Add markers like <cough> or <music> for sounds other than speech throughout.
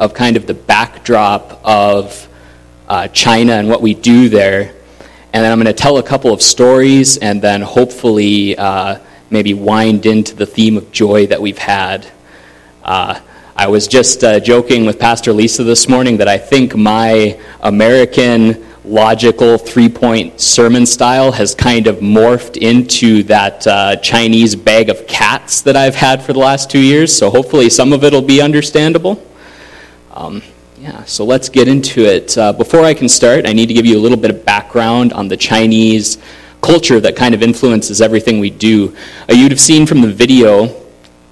of kind of the backdrop of uh, China and what we do there. And then I'm going to tell a couple of stories and then hopefully uh, maybe wind into the theme of joy that we've had. Uh, I was just uh, joking with Pastor Lisa this morning that I think my American logical three point sermon style has kind of morphed into that uh, Chinese bag of cats that I've had for the last two years. So hopefully some of it will be understandable. Um, yeah, so let's get into it. Uh, before I can start, I need to give you a little bit of background on the Chinese culture that kind of influences everything we do. Uh, you'd have seen from the video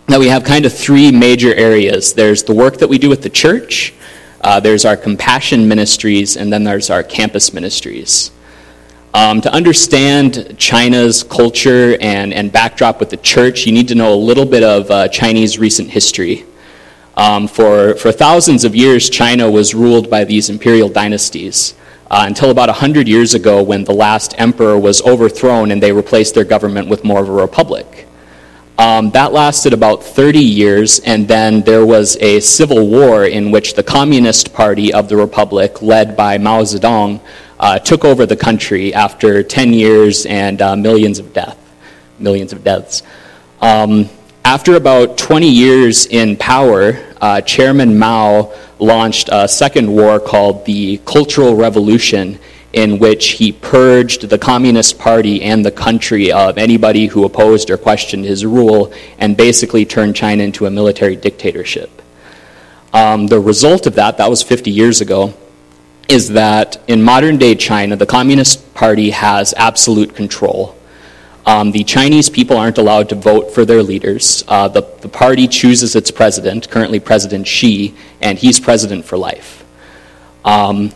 that we have kind of three major areas there's the work that we do with the church. Uh, there's our compassion ministries, and then there's our campus ministries. Um, to understand China's culture and, and backdrop with the church, you need to know a little bit of uh, Chinese recent history. Um, for, for thousands of years, China was ruled by these imperial dynasties uh, until about 100 years ago when the last emperor was overthrown and they replaced their government with more of a republic. Um, that lasted about 30 years, and then there was a civil war in which the Communist Party of the Republic, led by Mao Zedong, uh, took over the country after 10 years and uh, millions of death, millions of deaths. Um, after about 20 years in power, uh, Chairman Mao launched a second war called the Cultural Revolution, in which he purged the Communist Party and the country of anybody who opposed or questioned his rule and basically turned China into a military dictatorship. Um, the result of that, that was 50 years ago, is that in modern day China, the Communist Party has absolute control. Um, the Chinese people aren't allowed to vote for their leaders. Uh, the, the party chooses its president, currently President Xi, and he's president for life. Um,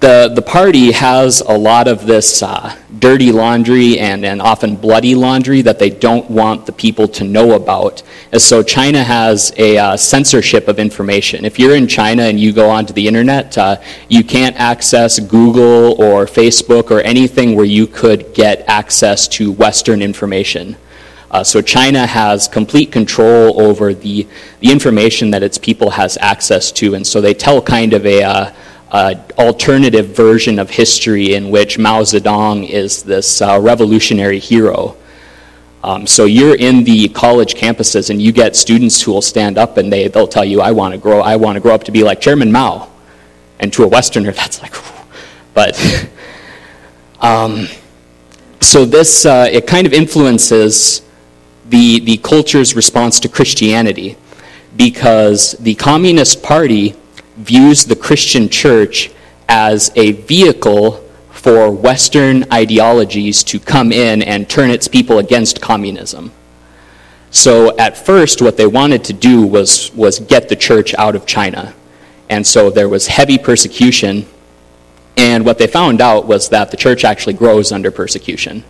the, the party has a lot of this uh, dirty laundry and, and often bloody laundry that they don't want the people to know about. And so China has a uh, censorship of information. If you're in China and you go onto the internet, uh, you can't access Google or Facebook or anything where you could get access to Western information. Uh, so China has complete control over the, the information that its people has access to, and so they tell kind of a uh, alternative version of history in which Mao Zedong is this uh, revolutionary hero. Um, so you're in the college campuses and you get students who will stand up and they, they'll tell you, I want to grow, I want to grow up to be like Chairman Mao. And to a Westerner, <laughs> that's like, but, <laughs> um, so this, uh, it kind of influences the, the culture's response to Christianity because the Communist Party views the Christian church as a vehicle for Western ideologies to come in and turn its people against communism. So at first, what they wanted to do was, was get the church out of China. And so there was heavy persecution. And what they found out was that the church actually grows under persecution.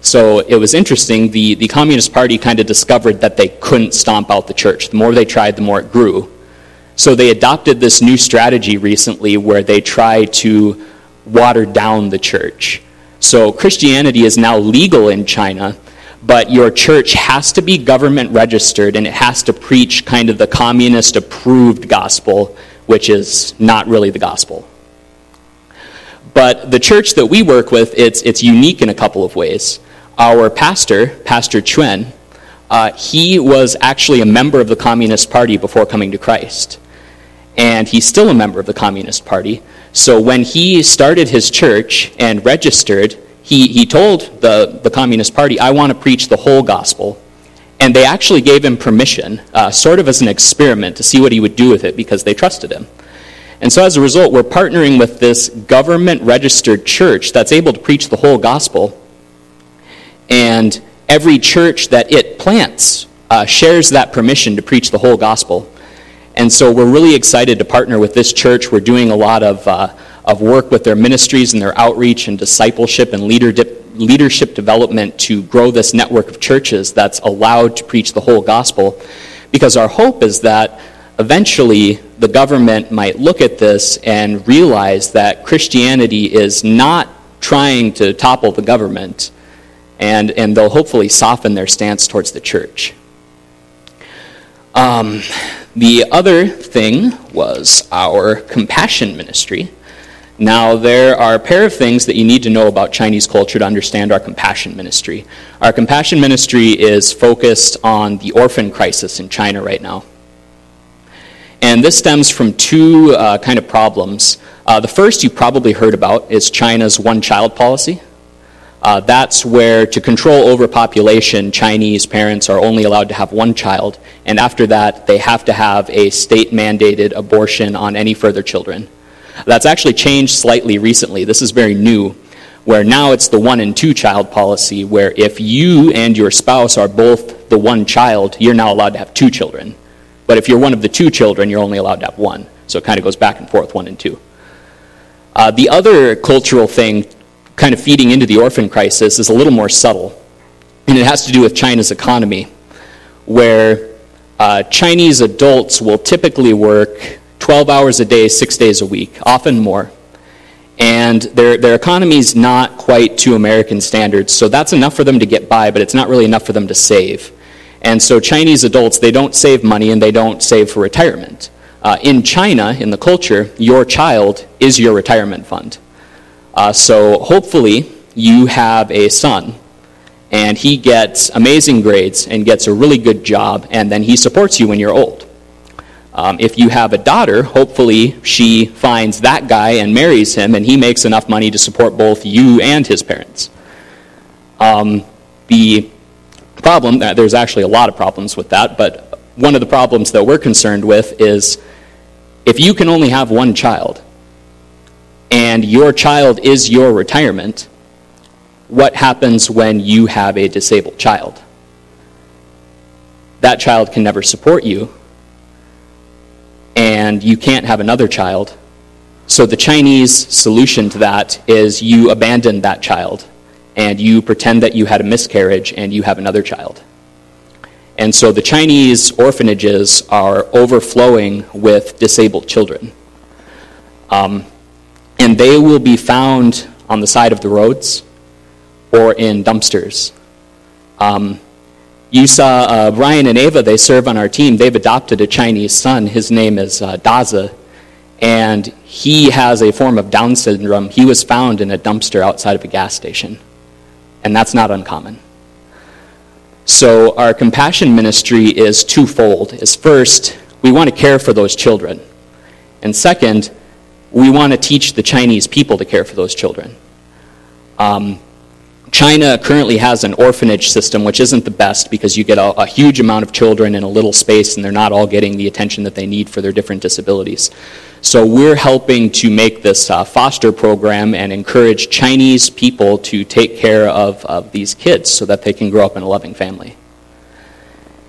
So it was interesting. The, the Communist Party kind of discovered that they couldn't stomp out the church. The more they tried, the more it grew. So they adopted this new strategy recently where they try to water down the church. So Christianity is now legal in China, but your church has to be government registered and it has to preach kind of the communist approved gospel, which is not really the gospel. But the church that we work with, it's, it's unique in a couple of ways. Our pastor, Pastor Chuen, uh, he was actually a member of the Communist Party before coming to Christ and he's still a member of the Communist Party. So when he started his church and registered, he, he told the, the Communist Party, I want to preach the whole gospel. And they actually gave him permission, uh, sort of as an experiment, to see what he would do with it because they trusted him. And so as a result, we're partnering with this government registered church that's able to preach the whole gospel. And every church that it plants uh, shares that permission to preach the whole gospel. And so we're really excited to partner with this church. We're doing a lot of, uh, of work with their ministries and their outreach and discipleship and leader leadership development to grow this network of churches that's allowed to preach the whole gospel. Because our hope is that eventually the government might look at this and realize that Christianity is not trying to topple the government, and, and they'll hopefully soften their stance towards the church. Um, the other thing was our compassion ministry. Now, there are a pair of things that you need to know about Chinese culture to understand our compassion ministry. Our compassion ministry is focused on the orphan crisis in China right now. And this stems from two uh, kind of problems. Uh, the first you probably heard about is China's one child policy. Uh, that's where, to control overpopulation, Chinese parents are only allowed to have one child, and after that, they have to have a state mandated abortion on any further children. That's actually changed slightly recently. This is very new, where now it's the one and two child policy, where if you and your spouse are both the one child, you're now allowed to have two children. But if you're one of the two children, you're only allowed to have one. So it kind of goes back and forth, one and two. Uh, the other cultural thing kind of feeding into the orphan crisis is a little more subtle. And it has to do with China's economy, where uh, Chinese adults will typically work 12 hours a day, six days a week, often more. And their, their economy is not quite to American standards, so that's enough for them to get by, but it's not really enough for them to save. And so Chinese adults, they don't save money and they don't save for retirement. Uh, in China, in the culture, your child is your retirement fund. Uh, so hopefully you have a son and he gets amazing grades and gets a really good job and then he supports you when you're old. Um, if you have a daughter, hopefully she finds that guy and marries him and he makes enough money to support both you and his parents. Um, the problem, uh, there's actually a lot of problems with that, but one of the problems that we're concerned with is if you can only have one child, and your child is your retirement, what happens when you have a disabled child? That child can never support you, and you can't have another child. So the Chinese solution to that is you abandon that child and you pretend that you had a miscarriage and you have another child. And so the Chinese orphanages are overflowing with disabled children. Um, and they will be found on the side of the roads or in dumpsters. Um, you saw uh, and Ava, they serve on our team. They've adopted a Chinese son. His name is uh, Daza, and he has a form of Down syndrome. He was found in a dumpster outside of a gas station, and that's not uncommon. So, our compassion ministry is twofold. Is first, we want to care for those children. And second, we want to teach the Chinese people to care for those children. Um, China currently has an orphanage system, which isn't the best because you get a, a, huge amount of children in a little space and they're not all getting the attention that they need for their different disabilities. So we're helping to make this uh, foster program and encourage Chinese people to take care of, of these kids so that they can grow up in a loving family.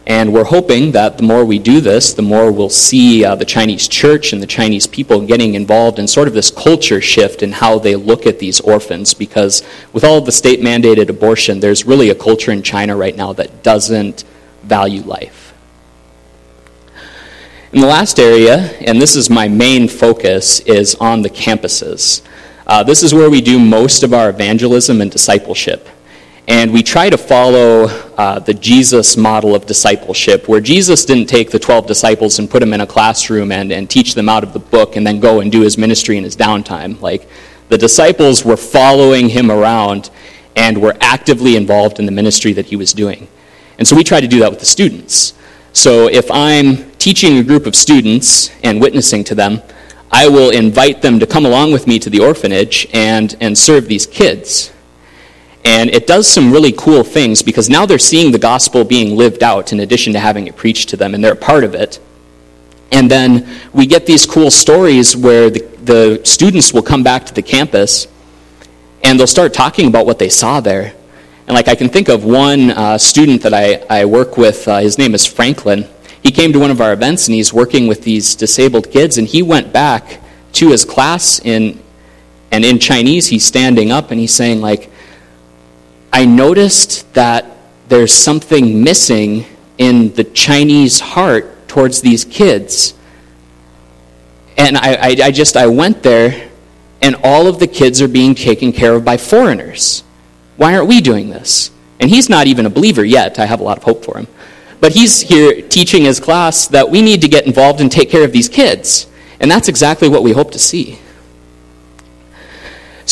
And we're hoping that the more we do this, the more we'll see uh, the Chinese church and the Chinese people getting involved in sort of this culture shift in how they look at these orphans. Because with all the state mandated abortion, there's really a culture in China right now that doesn't value life. In the last area, and this is my main focus, is on the campuses. Uh, this is where we do most of our evangelism and discipleship. And we try to follow uh, the Jesus model of discipleship, where Jesus didn't take the 12 disciples and put them in a classroom and, and teach them out of the book and then go and do his ministry in his downtime. Like, the disciples were following him around and were actively involved in the ministry that he was doing. And so we try to do that with the students. So if I'm teaching a group of students and witnessing to them, I will invite them to come along with me to the orphanage and, and serve these kids. And it does some really cool things because now they're seeing the gospel being lived out in addition to having it preached to them, and they're a part of it. And then we get these cool stories where the, the students will come back to the campus and they'll start talking about what they saw there. And like I can think of one uh, student that I, I work with, uh, his name is Franklin. He came to one of our events and he's working with these disabled kids, and he went back to his class in, and in Chinese, he's standing up and he's saying, like, I noticed that there's something missing in the Chinese heart towards these kids. And I, I, I, just, I went there, and all of the kids are being taken care of by foreigners. Why aren't we doing this? And he's not even a believer yet. I have a lot of hope for him. But he's here teaching his class that we need to get involved and take care of these kids. And that's exactly what we hope to see.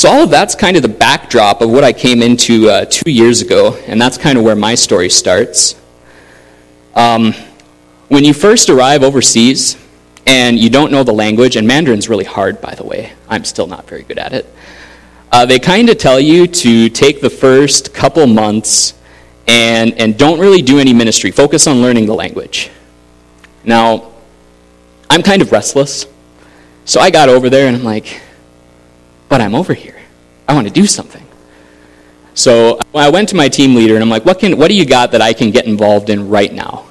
So, all of that's kind of the backdrop of what I came into uh, two years ago, and that's kind of where my story starts. Um, when you first arrive overseas and you don't know the language, and Mandarin's really hard, by the way, I'm still not very good at it, uh, they kind of tell you to take the first couple months and, and don't really do any ministry. Focus on learning the language. Now, I'm kind of restless. So I got over there and I'm like, but I'm over here. I want to do something. So I went to my team leader and I'm like, what, can, what do you got that I can get involved in right now?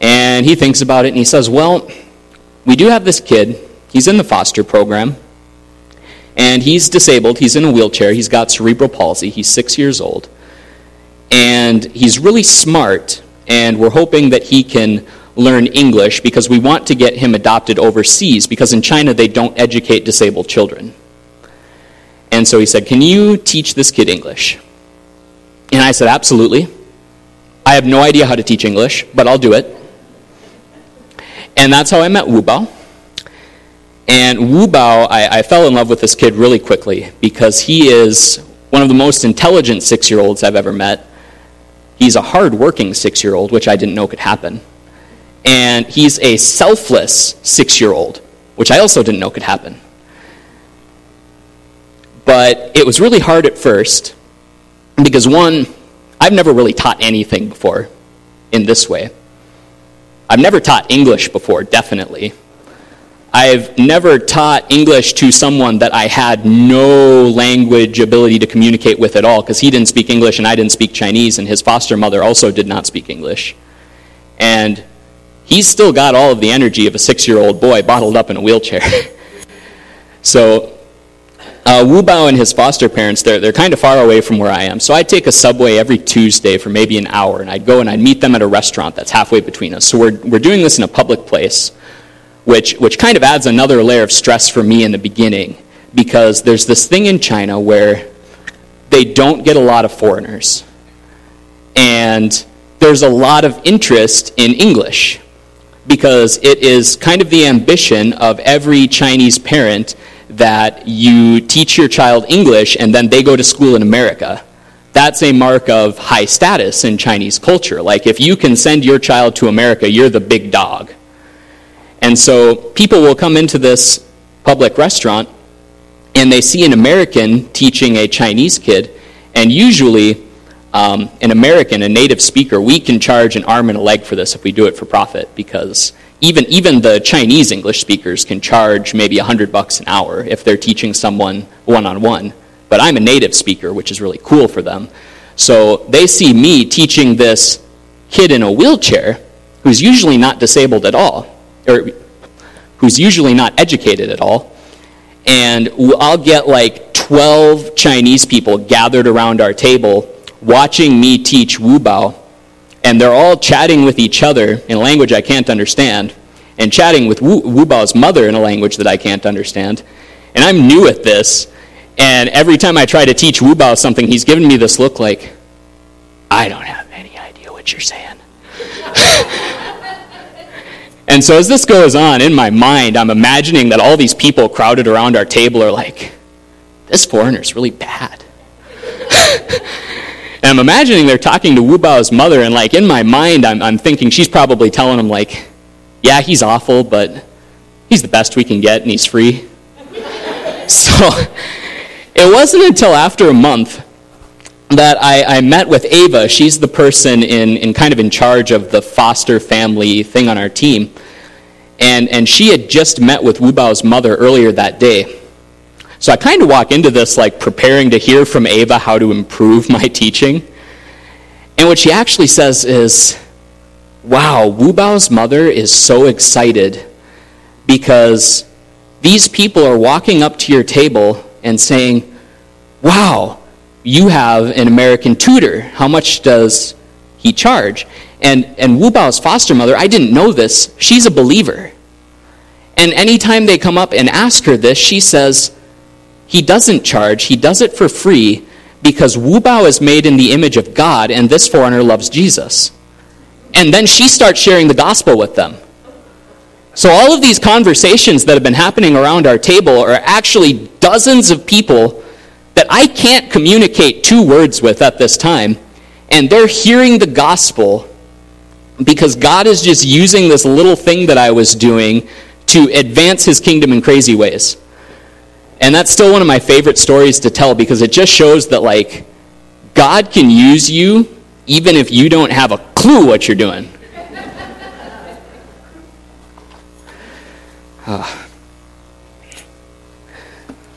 And he thinks about it and he says, well, we do have this kid. He's in the foster program. And he's disabled. He's in a wheelchair. He's got cerebral palsy. He's six years old. And he's really smart. And we're hoping that he can learn English because we want to get him adopted overseas because in China they don't educate disabled children. And so he said, Can you teach this kid English? And I said, Absolutely. I have no idea how to teach English, but I'll do it. And that's how I met Wu Bao. And Wu Bao, I, I fell in love with this kid really quickly because he is one of the most intelligent six year olds I've ever met. He's a hard working six year old, which I didn't know could happen and he's a selfless six year old, which I also didn't know could happen. But it was really hard at first because, one, I've never really taught anything before in this way. I've never taught English before, definitely. I've never taught English to someone that I had no language ability to communicate with at all because he didn't speak English and I didn't speak Chinese, and his foster mother also did not speak English. And he's still got all of the energy of a six year old boy bottled up in a wheelchair. <laughs> so, uh, Wu Bao and his foster parents, they're, they're kind of far away from where I am. So I'd take a subway every Tuesday for maybe an hour, and I'd go and I'd meet them at a restaurant that's halfway between us. So we're, we're doing this in a public place, which, which kind of adds another layer of stress for me in the beginning, because there's this thing in China where they don't get a lot of foreigners. And there's a lot of interest in English because it is kind of the ambition of every Chinese parent that you teach your child English and then they go to school in America. That's a mark of high status in Chinese culture. Like, if you can send your child to America, you're the big dog. And so people will come into this public restaurant and they see an American teaching a Chinese kid, and usually um, an American, a native speaker, we can charge an arm and a leg for this if we do it for profit because even, even the Chinese English speakers can charge maybe 100 bucks an hour if they're teaching someone one on one. But I'm a native speaker, which is really cool for them. So they see me teaching this kid in a wheelchair who's usually not disabled at all, or who's usually not educated at all. And I'll get like 12 Chinese people gathered around our table watching me teach Wu Bao, and they're all chatting with each other in a language I can't understand, and chatting with Wu, Bao's mother in a language that I can't understand. And I'm new at this, and every time I try to teach Wu Bao something, he's giving me this look like, I don't have any idea what you're saying. <laughs> and so as this goes on, in my mind, I'm imagining that all these people crowded around our table are like, this foreigner's really bad. <laughs> And I'm imagining they're talking to Wu Bao's mother, and like in my mind, I'm, I'm thinking she's probably telling him, like, yeah, he's awful, but he's the best we can get, and he's free. <laughs> so it wasn't until after a month that I, I, met with Ava. She's the person in, in kind of in charge of the foster family thing on our team. And, and she had just met with Wu Bao's mother earlier that day. So I kind of walk into this like preparing to hear from Ava how to improve <laughs> my teaching. And what she actually says is, wow, Wu Bao's mother is so excited because these people are walking up to your table and saying, wow, you have an American tutor. How much does he charge? And, and Wu Bao's foster mother, I didn't know this, she's a believer. And anytime they come up and ask her this, she says, he doesn't charge, he does it for free because Wu Bao is made in the image of God and this foreigner loves Jesus. And then she starts sharing the gospel with them. So, all of these conversations that have been happening around our table are actually dozens of people that I can't communicate two words with at this time. And they're hearing the gospel because God is just using this little thing that I was doing to advance his kingdom in crazy ways. And that's still one of my favorite stories to tell because it just shows that, like, God can use you even if you don't have a clue what you're doing. Ah.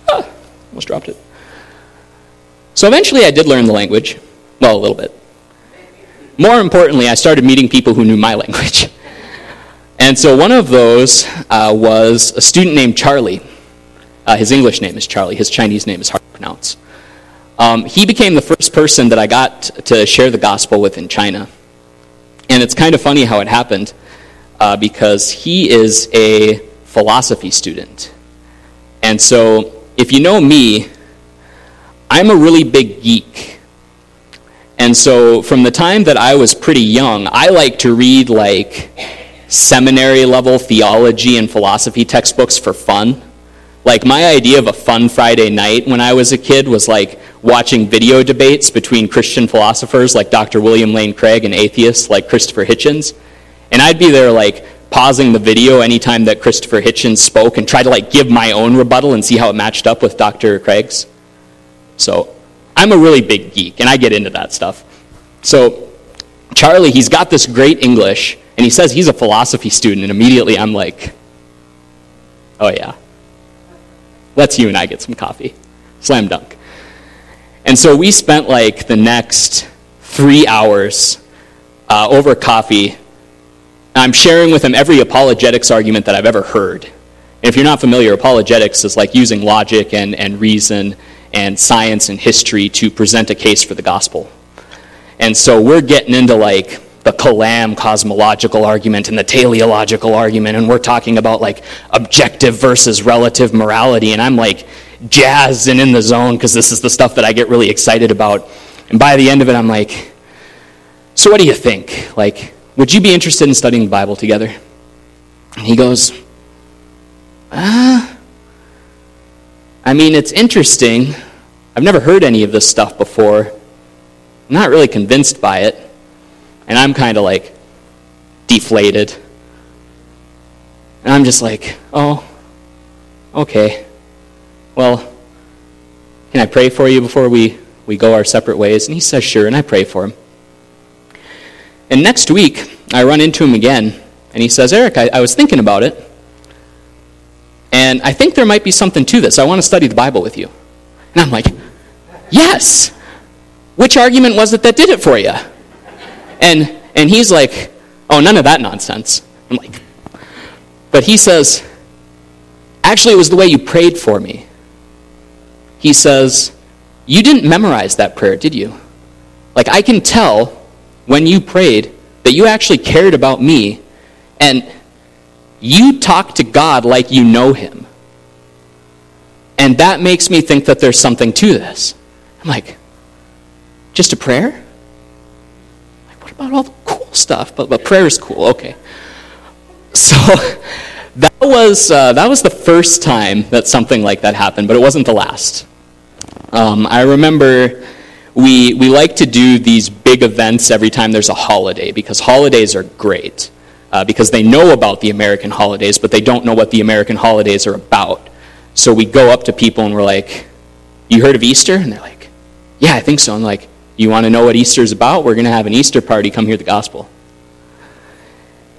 ah, almost dropped it. So eventually I did learn the language. Well, a little bit. More importantly, I started meeting people who knew my <laughs> language. And so one of those uh, was a student named Charlie. Uh, his English name is Charlie, his Chinese name is hard to pronounce. Um, he became the first person that I got to share the gospel with in China. And it's kind of funny how it happened uh, because he is a philosophy student. And so, if you know me, I'm a really big geek. And so, from the time that I was pretty young, I like to read like seminary level theology and philosophy textbooks for fun. Like, my idea of a fun Friday night when I was a kid was like watching video debates between Christian philosophers like Dr. William Lane Craig and atheists like Christopher Hitchens. And I'd be there like pausing the video anytime that Christopher Hitchens spoke and try to like give my own rebuttal and see how it matched up with Dr. Craig's. So I'm a really big geek and I get into that stuff. So Charlie, he's got this great English and he says he's a philosophy student and immediately I'm like, oh yeah. Let's you and I get some coffee. Slam dunk. And so we spent like the next three hours uh, over coffee I'm sharing with him every apologetics argument that I've ever heard. And if you're not familiar, apologetics is like using logic and, and reason and science and history to present a case for the gospel. And so we're getting into like the Kalam cosmological argument and the teleological argument, and we're talking about like objective versus relative morality. And I'm like jazzed and in the zone because this is the stuff that I get really excited about. And by the end of it, I'm like, so what do you think? Like, would you be interested in studying the Bible together? And he goes, Ah, I mean, it's interesting. I've never heard any of this stuff before. I'm not really convinced by it. And I'm kind of like deflated. And I'm just like, oh, okay. Well, can I pray for you before we, we go our separate ways? And he says, sure. And I pray for him. And next week, I run into him again, and he says, Eric, I, I was thinking about it, and I think there might be something to this. I want to study the Bible with you. And I'm like, yes! Which argument was it that did it for you? And, and he's like, oh, none of that nonsense. I'm like, but he says, actually, it was the way you prayed for me. He says, you didn't memorize that prayer, did you? Like, I can tell when you prayed that you actually cared about me and you talk to God like you know him. And that makes me think that there's something to this. I'm like, just a prayer? About all the cool stuff? But, but prayer is cool, okay. So <laughs> that was, uh, that was the first time that something like that happened, but it wasn't the last. Um, I remember we, we like to do these big events every time there's a holiday because holidays are great. Uh, because they know about the American holidays, but they don't know what the American holidays are about. So we go up to people and we're like, You heard of Easter? And they're like, Yeah, I think so. And like, You want to know what Easter is about? We're going to have an Easter party. Come hear the gospel.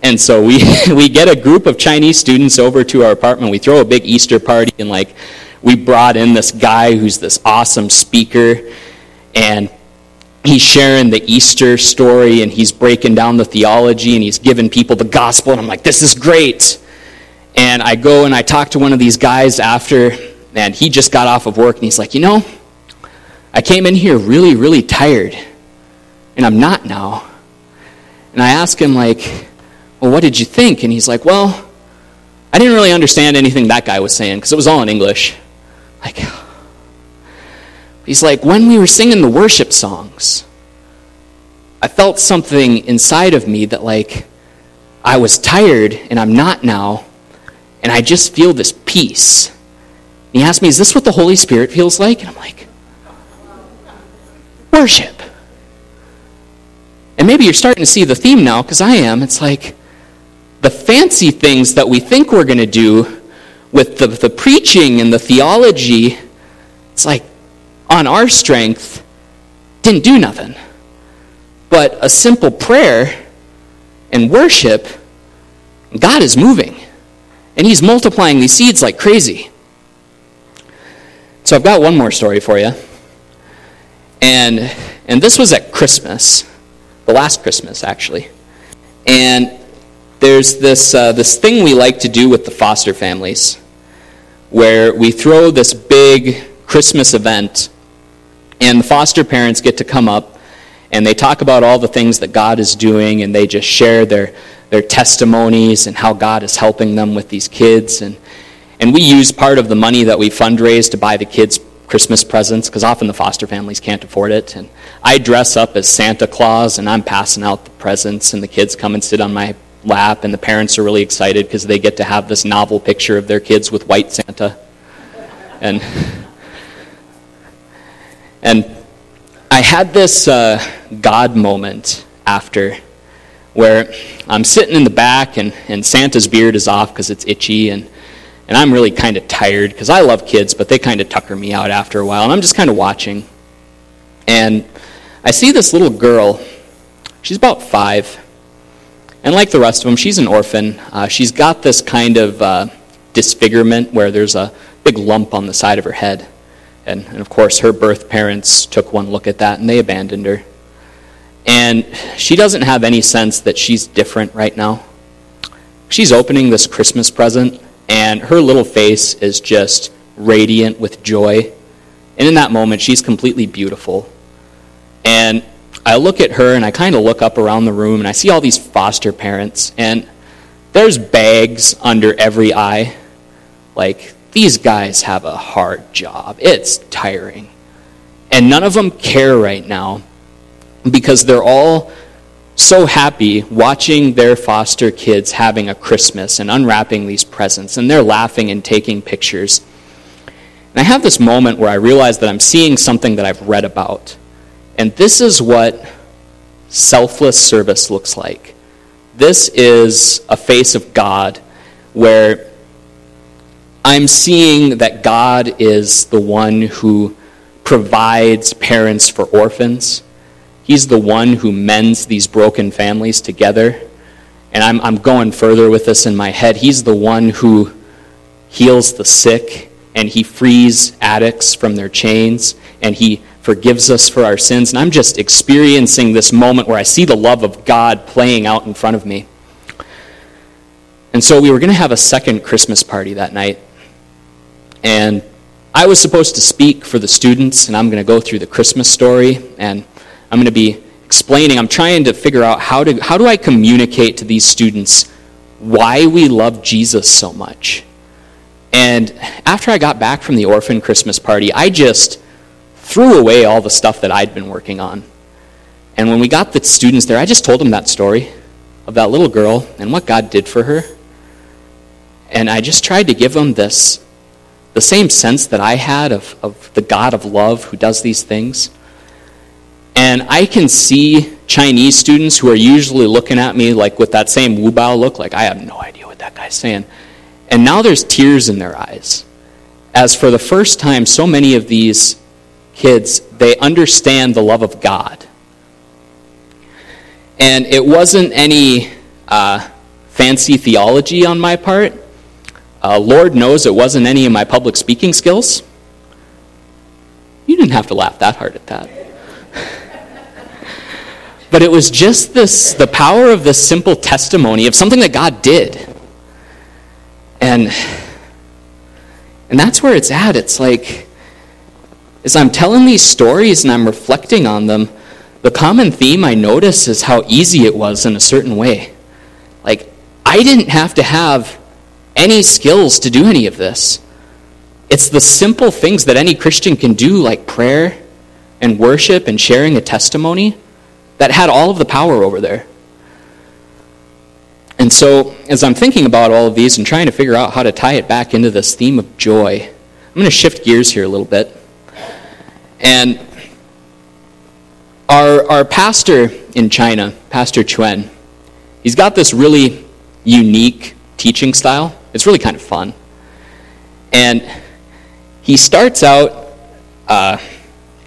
And so we, <laughs> we get a group of Chinese students over to our apartment. We throw a big Easter party, and like, we brought in this guy who's this awesome speaker and he's sharing the Easter story and he's breaking down the theology and he's giving people the gospel. And I'm like, this is great. And I go and I talk to one of these guys after, and he just got off of work and he's like, you know, I came in here really, really tired, and I'm not now. And I ask him, like, well, what did you think? And he's like, well, I didn't really understand anything that guy was saying because it was all in English. Like, He's like, when we were singing the worship songs, I felt something inside of me that, like, I was tired and I'm not now, and I just feel this peace. And he asked me, Is this what the Holy Spirit feels like? And I'm like, Worship. And maybe you're starting to see the theme now, because I am. It's like the fancy things that we think we're going to do with the, the preaching and the theology, it's like on our strength, didn't do nothing. But a simple prayer and worship, God is moving. And He's multiplying these seeds like crazy. So I've got one more story for you. And, and this was at Christmas, the last Christmas, actually. And there's this, uh, this thing we like to do with the foster families where we throw this big Christmas event, and the foster parents get to come up and they talk about all the things that God is doing, and they just share their, their testimonies and how God is helping them with these kids. And, and we use part of the money that we fundraise to buy the kids Christmas presents because often the foster families can't afford it. And I dress up as Santa Claus and I'm passing out the presents, and the kids come and sit on my lap, and the parents are really excited because they get to have this novel picture of their kids with white Santa. And, and I had this uh, God moment after where I'm sitting in the back and, and Santa's beard is off because it's itchy and, and I'm really kind of tired because I love kids, but they kind of tucker me out after a while. And I'm just kind of watching. And I see this little girl. She's about five. And like the rest of them, she's an orphan. Uh, she's got this kind of uh, disfigurement where there's a big lump on the side of her head. And, and, of course, her birth parents took one look at that and they abandoned her. And she doesn't have any sense that she's different right now. She's opening this Christmas present, and her little face is just radiant with joy. And in that moment, she's completely beautiful. And I look at her and I kind of look up around the room and I see all these foster parents, and there's bags under every eye. Like, these guys have a hard job. It's tiring. And none of them care right now because they're all so happy watching their foster kids having a Christmas and unwrapping these presents, and they're laughing and taking pictures. And I have this moment where I realize that I'm seeing something that I've read about. And this is what selfless service looks like. This is a face of God where I'm seeing that God is the one who provides parents for orphans. He's the one who mends these broken families together. And I'm, I'm going further with this in my head. He's the one who heals the sick and he frees addicts from their chains and he forgives us for our sins. And I'm just experiencing this moment where I see the love of God playing out in front of me. And so we were going to have a second Christmas party that night. And I was supposed to speak for the students, and I'm going to go through the Christmas story, and I'm going to be explaining, I'm trying to figure out how, to, how do I communicate to these students why we love Jesus so much. And after I got back from the orphan Christmas party, I just threw away all the stuff that I'd been working on. And when we got the students there, I just told them that story of that little girl and what God did for her. And I just tried to give them this the same sense that I had of, of the God of love who does these things. And I can see Chinese students who are usually looking at me like with that same wu bao look, like I have no idea what that guy's saying. And now there's tears in their eyes. As for the first time, so many of these kids, they understand the love of God. And it wasn't any uh, fancy theology on my part. Uh, Lord knows it wasn't any of my public speaking skills. You didn't have to laugh that hard at that. But it was just this the power of this simple testimony of something that God did. And and that's where it's at. It's like as I'm telling these stories and I'm reflecting on them, the common theme I notice is how easy it was in a certain way. Like I didn't have to have any skills to do any of this. It's the simple things that any Christian can do, like prayer and worship and sharing a testimony, that had all of the power over there. And so, as I'm thinking about all of these and trying to figure out how to tie it back into this theme of joy, I'm going to shift gears here a little bit. And our, our pastor in China, Pastor Chuen, he's got this really unique teaching style. It's really kind of fun. And he starts out, uh,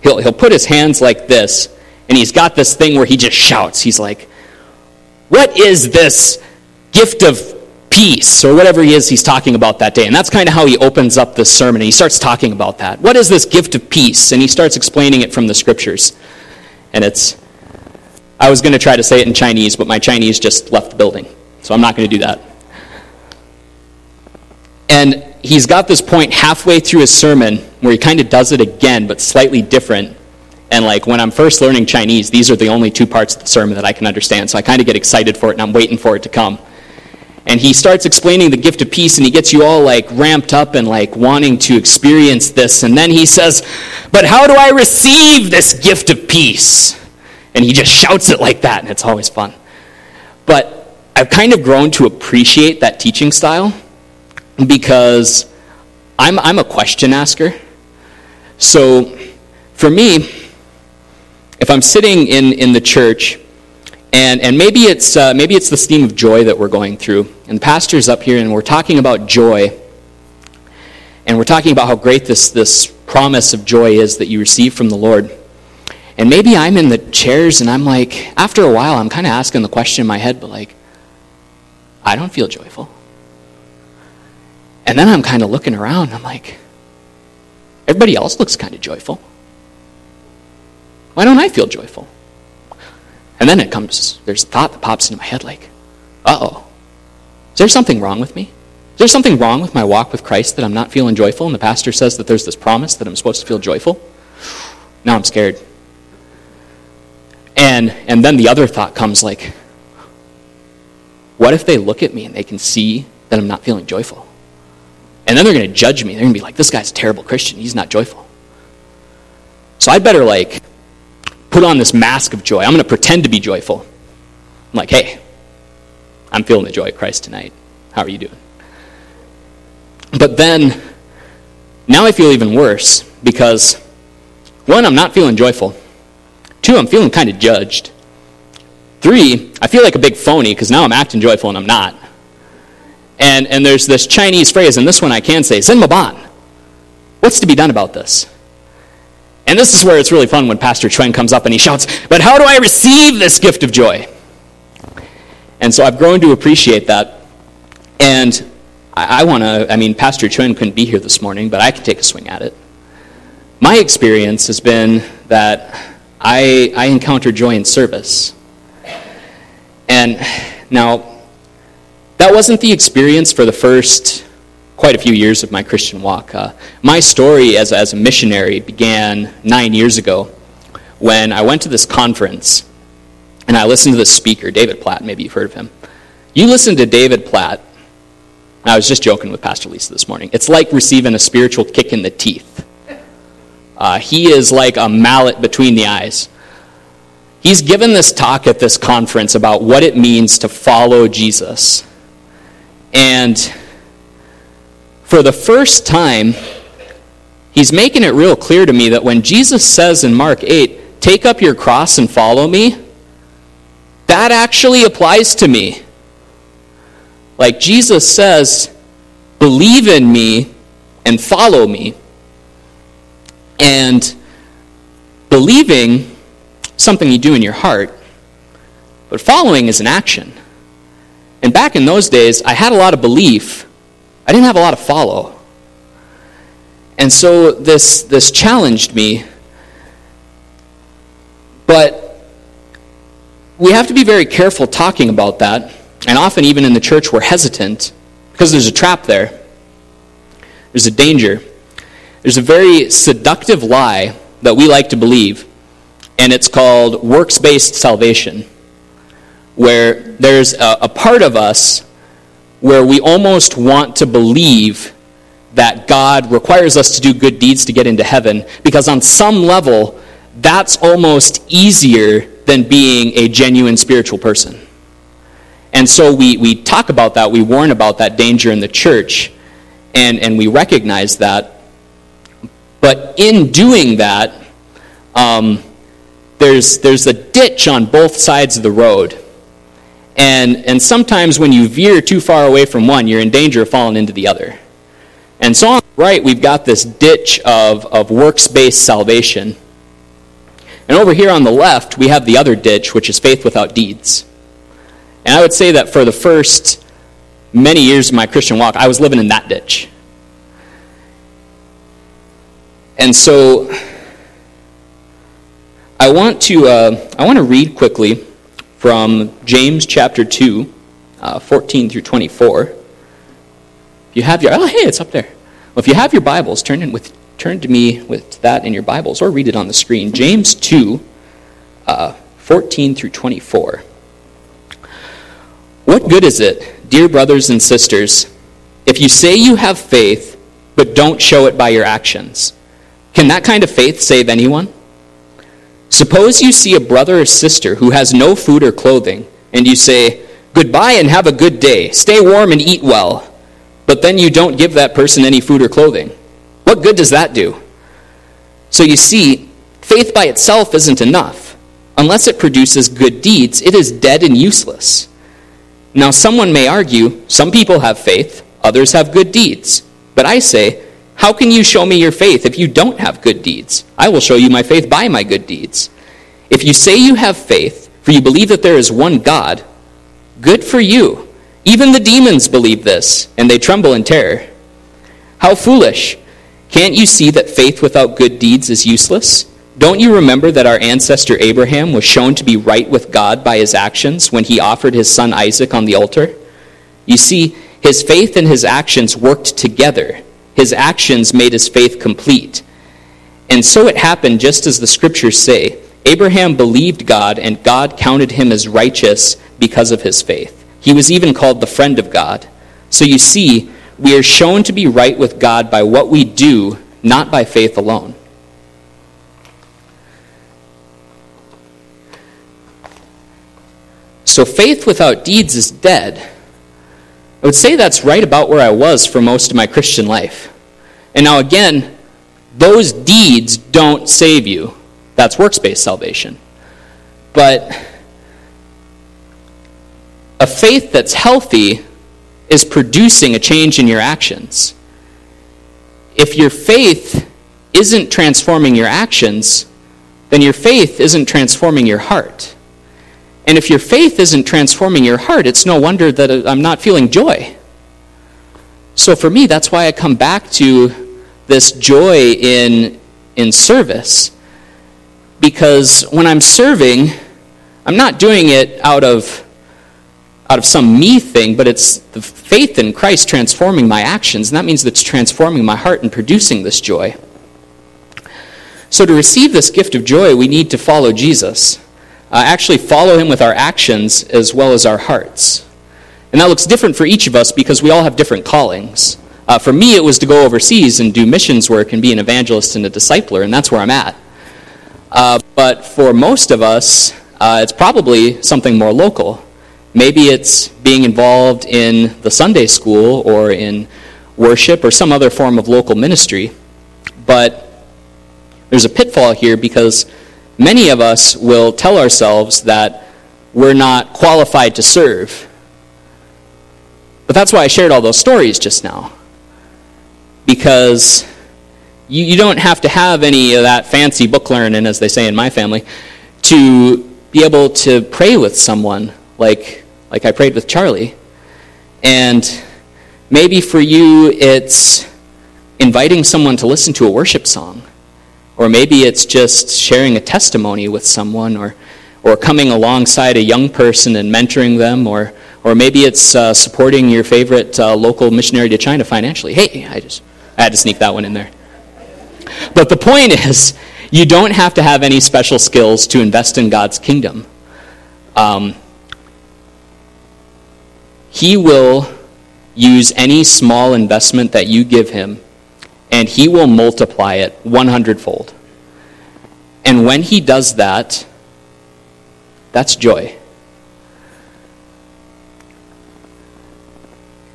he'll, he'll put his hands like this, and he's got this thing where he just shouts. He's like, What is this gift of peace, or whatever he is he's talking about that day? And that's kind of how he opens up this sermon, he starts talking about that. What is this gift of peace? And he starts explaining it from the scriptures. And it's, I was going to try to say it in Chinese, but my Chinese just left the building, so I'm not going to do that. And he's got this point halfway through his sermon where he kind of does it again, but slightly different. And like when I'm first learning Chinese, these are the only two parts of the sermon that I can understand. So I kind of get excited for it and I'm waiting for it to come. And he starts explaining the gift of peace and he gets you all like ramped up and like wanting to experience this. And then he says, But how do I receive this gift of peace? And he just shouts it like that and it's always fun. But I've kind of grown to appreciate that teaching style because I'm, I'm a question asker. So for me, if I'm sitting in, in the church, and, and maybe, it's, uh, maybe it's this theme of joy that we're going through, and the pastor's up here, and we're talking about joy, and we're talking about how great this, this promise of joy is that you receive from the Lord. And maybe I'm in the chairs, and I'm like, after a while, I'm kind of asking the question in my head, but like, I don't feel joyful. And then I'm kind of looking around. I'm like, everybody else looks kind of joyful. Why don't I feel joyful? And then it comes, there's a thought that pops into my head like, uh oh, is there something wrong with me? Is there something wrong with my walk with Christ that I'm not feeling joyful? And the pastor says that there's this promise that I'm supposed to feel joyful. Now I'm scared. And, and then the other thought comes like, what if they look at me and they can see that I'm not feeling joyful? And then they're going to judge me. They're going to be like, this guy's a terrible Christian. He's not joyful. So I'd better, like, put on this mask of joy. I'm going to pretend to be joyful. I'm like, hey, I'm feeling the joy of Christ tonight. How are you doing? But then, now I feel even worse because, one, I'm not feeling joyful. Two, I'm feeling kind of judged. Three, I feel like a big phony because now I'm acting joyful and I'm not. And, and there's this Chinese phrase, and this one I can say, Zinmaban. What's to be done about this? And this is where it's really fun when Pastor Chuen comes up and he shouts, But how do I receive this gift of joy? And so I've grown to appreciate that. And I, I want to, I mean, Pastor Chuen couldn't be here this morning, but I can take a swing at it. My experience has been that I, I encounter joy in service. And now, that wasn't the experience for the first quite a few years of my Christian walk. Uh, my story as, as a missionary began nine years ago when I went to this conference and I listened to this speaker, David Platt. Maybe you've heard of him. You listen to David Platt. I was just joking with Pastor Lisa this morning. It's like receiving a spiritual kick in the teeth. Uh, he is like a mallet between the eyes. He's given this talk at this conference about what it means to follow Jesus. And for the first time, he's making it real clear to me that when Jesus says in Mark 8, take up your cross and follow me, that actually applies to me. Like Jesus says, believe in me and follow me. And believing, something you do in your heart, but following is an action. And back in those days, I had a lot of belief, I didn't have a lot of follow. And so this, this challenged me. But we have to be very careful talking about that. And often, even in the church, we're hesitant because there's a trap there. There's a danger. There's a very seductive lie that we like to believe, and it's called works based salvation where there's a, a part of us where we almost want to believe that God requires us to do good deeds to get into heaven, because on some level, that's almost easier than being a genuine spiritual person. And so we, we talk about that, we warn about that danger in the church, and, and we recognize that. But in doing that, um, there's, there's a ditch on both sides of the road. And, and sometimes when you veer too far away from one, you're in danger of falling into the other. And so on the right, we've got this ditch of, of works based salvation. And over here on the left, we have the other ditch, which is faith without deeds. And I would say that for the first many years of my Christian walk, I was living in that ditch. And so I want to, uh, I want to read quickly from James chapter 2, uh, 14 through 24. If you have your, oh, hey, it's up there. Well, if you have your Bibles, turn, in with, turn to me with that in your Bibles or read it on the screen. James 2, uh, 14 through 24. What good is it, dear brothers and sisters, if you say you have faith, but don't show it by your actions? Can that kind of faith save anyone? Suppose you see a brother or sister who has no food or clothing, and you say, Goodbye and have a good day. Stay warm and eat well. But then you don't give that person any food or clothing. What good does that do? So you see, faith by itself isn't enough. Unless it produces good deeds, it is dead and useless. Now, someone may argue some people have faith, others have good deeds. But I say, how can you show me your faith if you don't have good deeds? I will show you my faith by my good deeds. If you say you have faith, for you believe that there is one God, good for you. Even the demons believe this, and they tremble in terror. How foolish! Can't you see that faith without good deeds is useless? Don't you remember that our ancestor Abraham was shown to be right with God by his actions when he offered his son Isaac on the altar? You see, his faith and his actions worked together his actions made his faith complete. And so it happened just as the scriptures say Abraham believed God, and God counted him as righteous because of his faith. He was even called the friend of God. So you see, we are shown to be right with God by what we do, not by faith alone. So faith without deeds is dead. I would say that's right about where I was for most of my Christian life. And now, again, those deeds don't save you. That's works based salvation. But a faith that's healthy is producing a change in your actions. If your faith isn't transforming your actions, then your faith isn't transforming your heart. And if your faith isn't transforming your heart, it's no wonder that I'm not feeling joy. So for me, that's why I come back to this joy in, in service. Because when I'm serving, I'm not doing it out of, out of some me thing, but it's the faith in Christ transforming my actions. And that means it's transforming my heart and producing this joy. So to receive this gift of joy, we need to follow Jesus uh, actually follow Him with our actions as well as our hearts. And that looks different for each of us because we all have different callings. Uh, for me, it was to go overseas and do missions work and be an evangelist and a discipler, and that's where I'm at. Uh, but for most of us, uh, it's probably something more local. Maybe it's being involved in the Sunday school or in worship or some other form of local ministry. But there's a pitfall here because many of us will tell ourselves that we're not qualified to serve. But that's why I shared all those stories just now. Because you, you don't have to have any of that fancy book learning, as they say in my family, to be able to pray with someone like, like I prayed with Charlie. And maybe for you, it's inviting someone to listen to a worship song or maybe it's just sharing a testimony with someone or, or coming alongside a young person and mentoring them, or, or maybe it's uh, supporting your favorite uh, local missionary to China financially. Hey, I just I had to sneak that one in there. But the point <laughs> is, you don't have to have any special skills to invest in God's kingdom. Um, he will use any small investment that you give him and he will multiply it 100 fold. And when he does that, That's joy.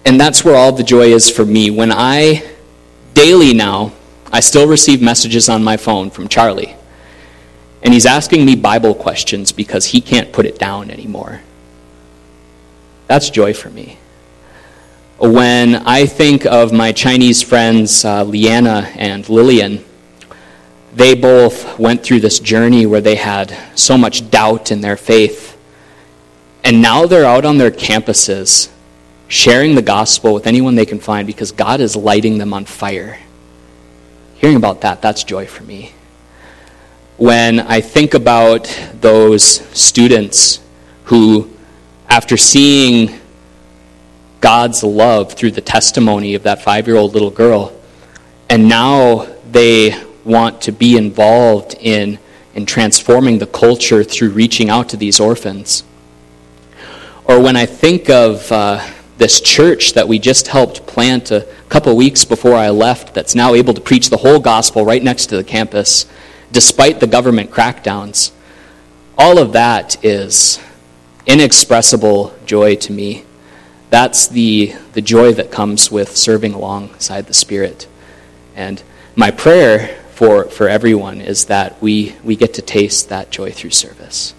And that's where all the joy is for me. When I, daily now, I still receive messages on my phone from Charlie. And he's asking me Bible questions because he can't put it down anymore. That's joy for me. When I think of my Chinese friends, uh, Liana and Lillian, they both went through this journey where they had so much doubt in their faith. And now they're out on their campuses sharing the gospel with anyone they can find because God is lighting them on fire. Hearing about that, that's joy for me. When I think about those students who, after seeing God's love through the testimony of that five year old little girl, and now they want to be involved in, in transforming the culture through reaching out to these orphans. Or when I think of uh, this church that we just helped plant a couple weeks before I left, that's now able to preach the whole gospel right next to the campus, despite the government crackdowns, all of that is inexpressible joy to me. That's the, the joy that comes with serving alongside the Spirit. And my prayer for, for everyone is that we, we get to taste that joy through service.